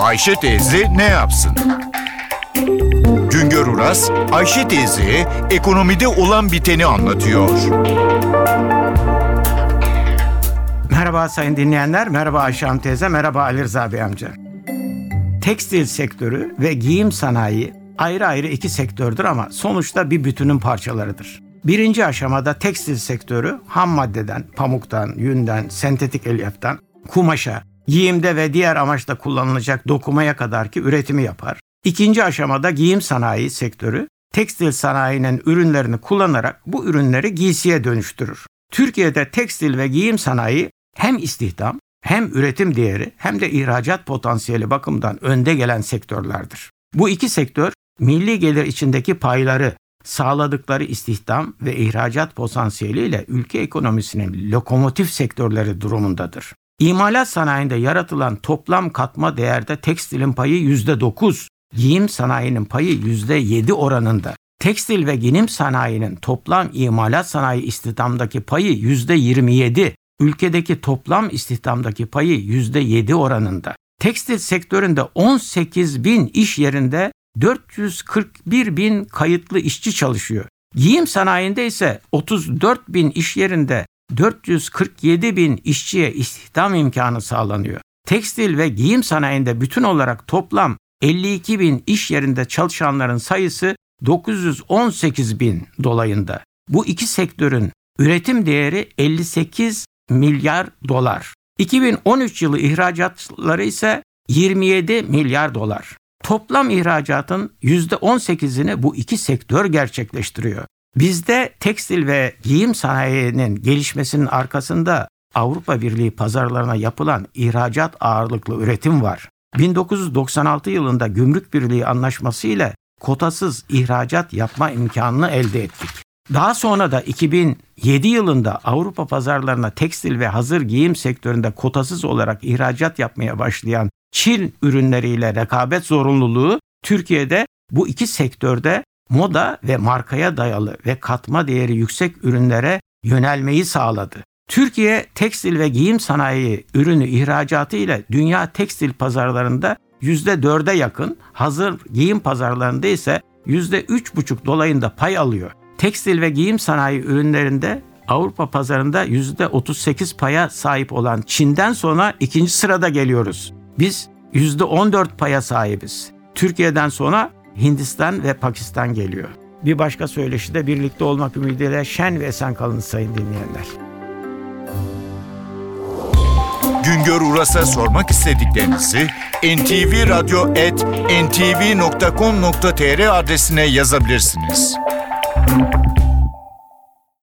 Ayşe teyze ne yapsın? Güngör Uras, Ayşe teyze ekonomide olan biteni anlatıyor. Merhaba sayın dinleyenler, merhaba Ayşe Hanım teyze, merhaba Ali Rıza Bey amca. Tekstil sektörü ve giyim sanayi ayrı ayrı iki sektördür ama sonuçta bir bütünün parçalarıdır. Birinci aşamada tekstil sektörü ham maddeden, pamuktan, yünden, sentetik elyaftan, kumaşa, giyimde ve diğer amaçla kullanılacak dokumaya kadar ki üretimi yapar. İkinci aşamada giyim sanayi sektörü tekstil sanayinin ürünlerini kullanarak bu ürünleri giysiye dönüştürür. Türkiye'de tekstil ve giyim sanayi hem istihdam hem üretim değeri hem de ihracat potansiyeli bakımından önde gelen sektörlerdir. Bu iki sektör milli gelir içindeki payları sağladıkları istihdam ve ihracat potansiyeliyle ülke ekonomisinin lokomotif sektörleri durumundadır. İmalat sanayinde yaratılan toplam katma değerde tekstilin payı %9, giyim sanayinin payı %7 oranında. Tekstil ve giyim sanayinin toplam imalat sanayi istihdamdaki payı %27, ülkedeki toplam istihdamdaki payı %7 oranında. Tekstil sektöründe 18 bin iş yerinde 441 bin kayıtlı işçi çalışıyor. Giyim sanayinde ise 34 bin iş yerinde 447 bin işçiye istihdam imkanı sağlanıyor. Tekstil ve giyim sanayinde bütün olarak toplam 52 bin iş yerinde çalışanların sayısı 918 bin dolayında. Bu iki sektörün üretim değeri 58 milyar dolar. 2013 yılı ihracatları ise 27 milyar dolar. Toplam ihracatın %18'ini bu iki sektör gerçekleştiriyor. Bizde tekstil ve giyim sanayinin gelişmesinin arkasında Avrupa Birliği pazarlarına yapılan ihracat ağırlıklı üretim var. 1996 yılında Gümrük Birliği Anlaşması ile kotasız ihracat yapma imkanını elde ettik. Daha sonra da 2007 yılında Avrupa pazarlarına tekstil ve hazır giyim sektöründe kotasız olarak ihracat yapmaya başlayan Çin ürünleriyle rekabet zorunluluğu Türkiye'de bu iki sektörde moda ve markaya dayalı ve katma değeri yüksek ürünlere yönelmeyi sağladı. Türkiye tekstil ve giyim sanayi ürünü ihracatı ile dünya tekstil pazarlarında %4'e yakın, hazır giyim pazarlarında ise %3,5 dolayında pay alıyor. Tekstil ve giyim sanayi ürünlerinde Avrupa pazarında %38 paya sahip olan Çin'den sonra ikinci sırada geliyoruz. Biz %14 paya sahibiz. Türkiye'den sonra Hindistan ve Pakistan geliyor. Bir başka söyleşide birlikte olmak ümidiyle şen ve esen kalın sayın dinleyenler. Güngör Uras'a sormak istediklerinizi ntvradio.com.tr adresine yazabilirsiniz.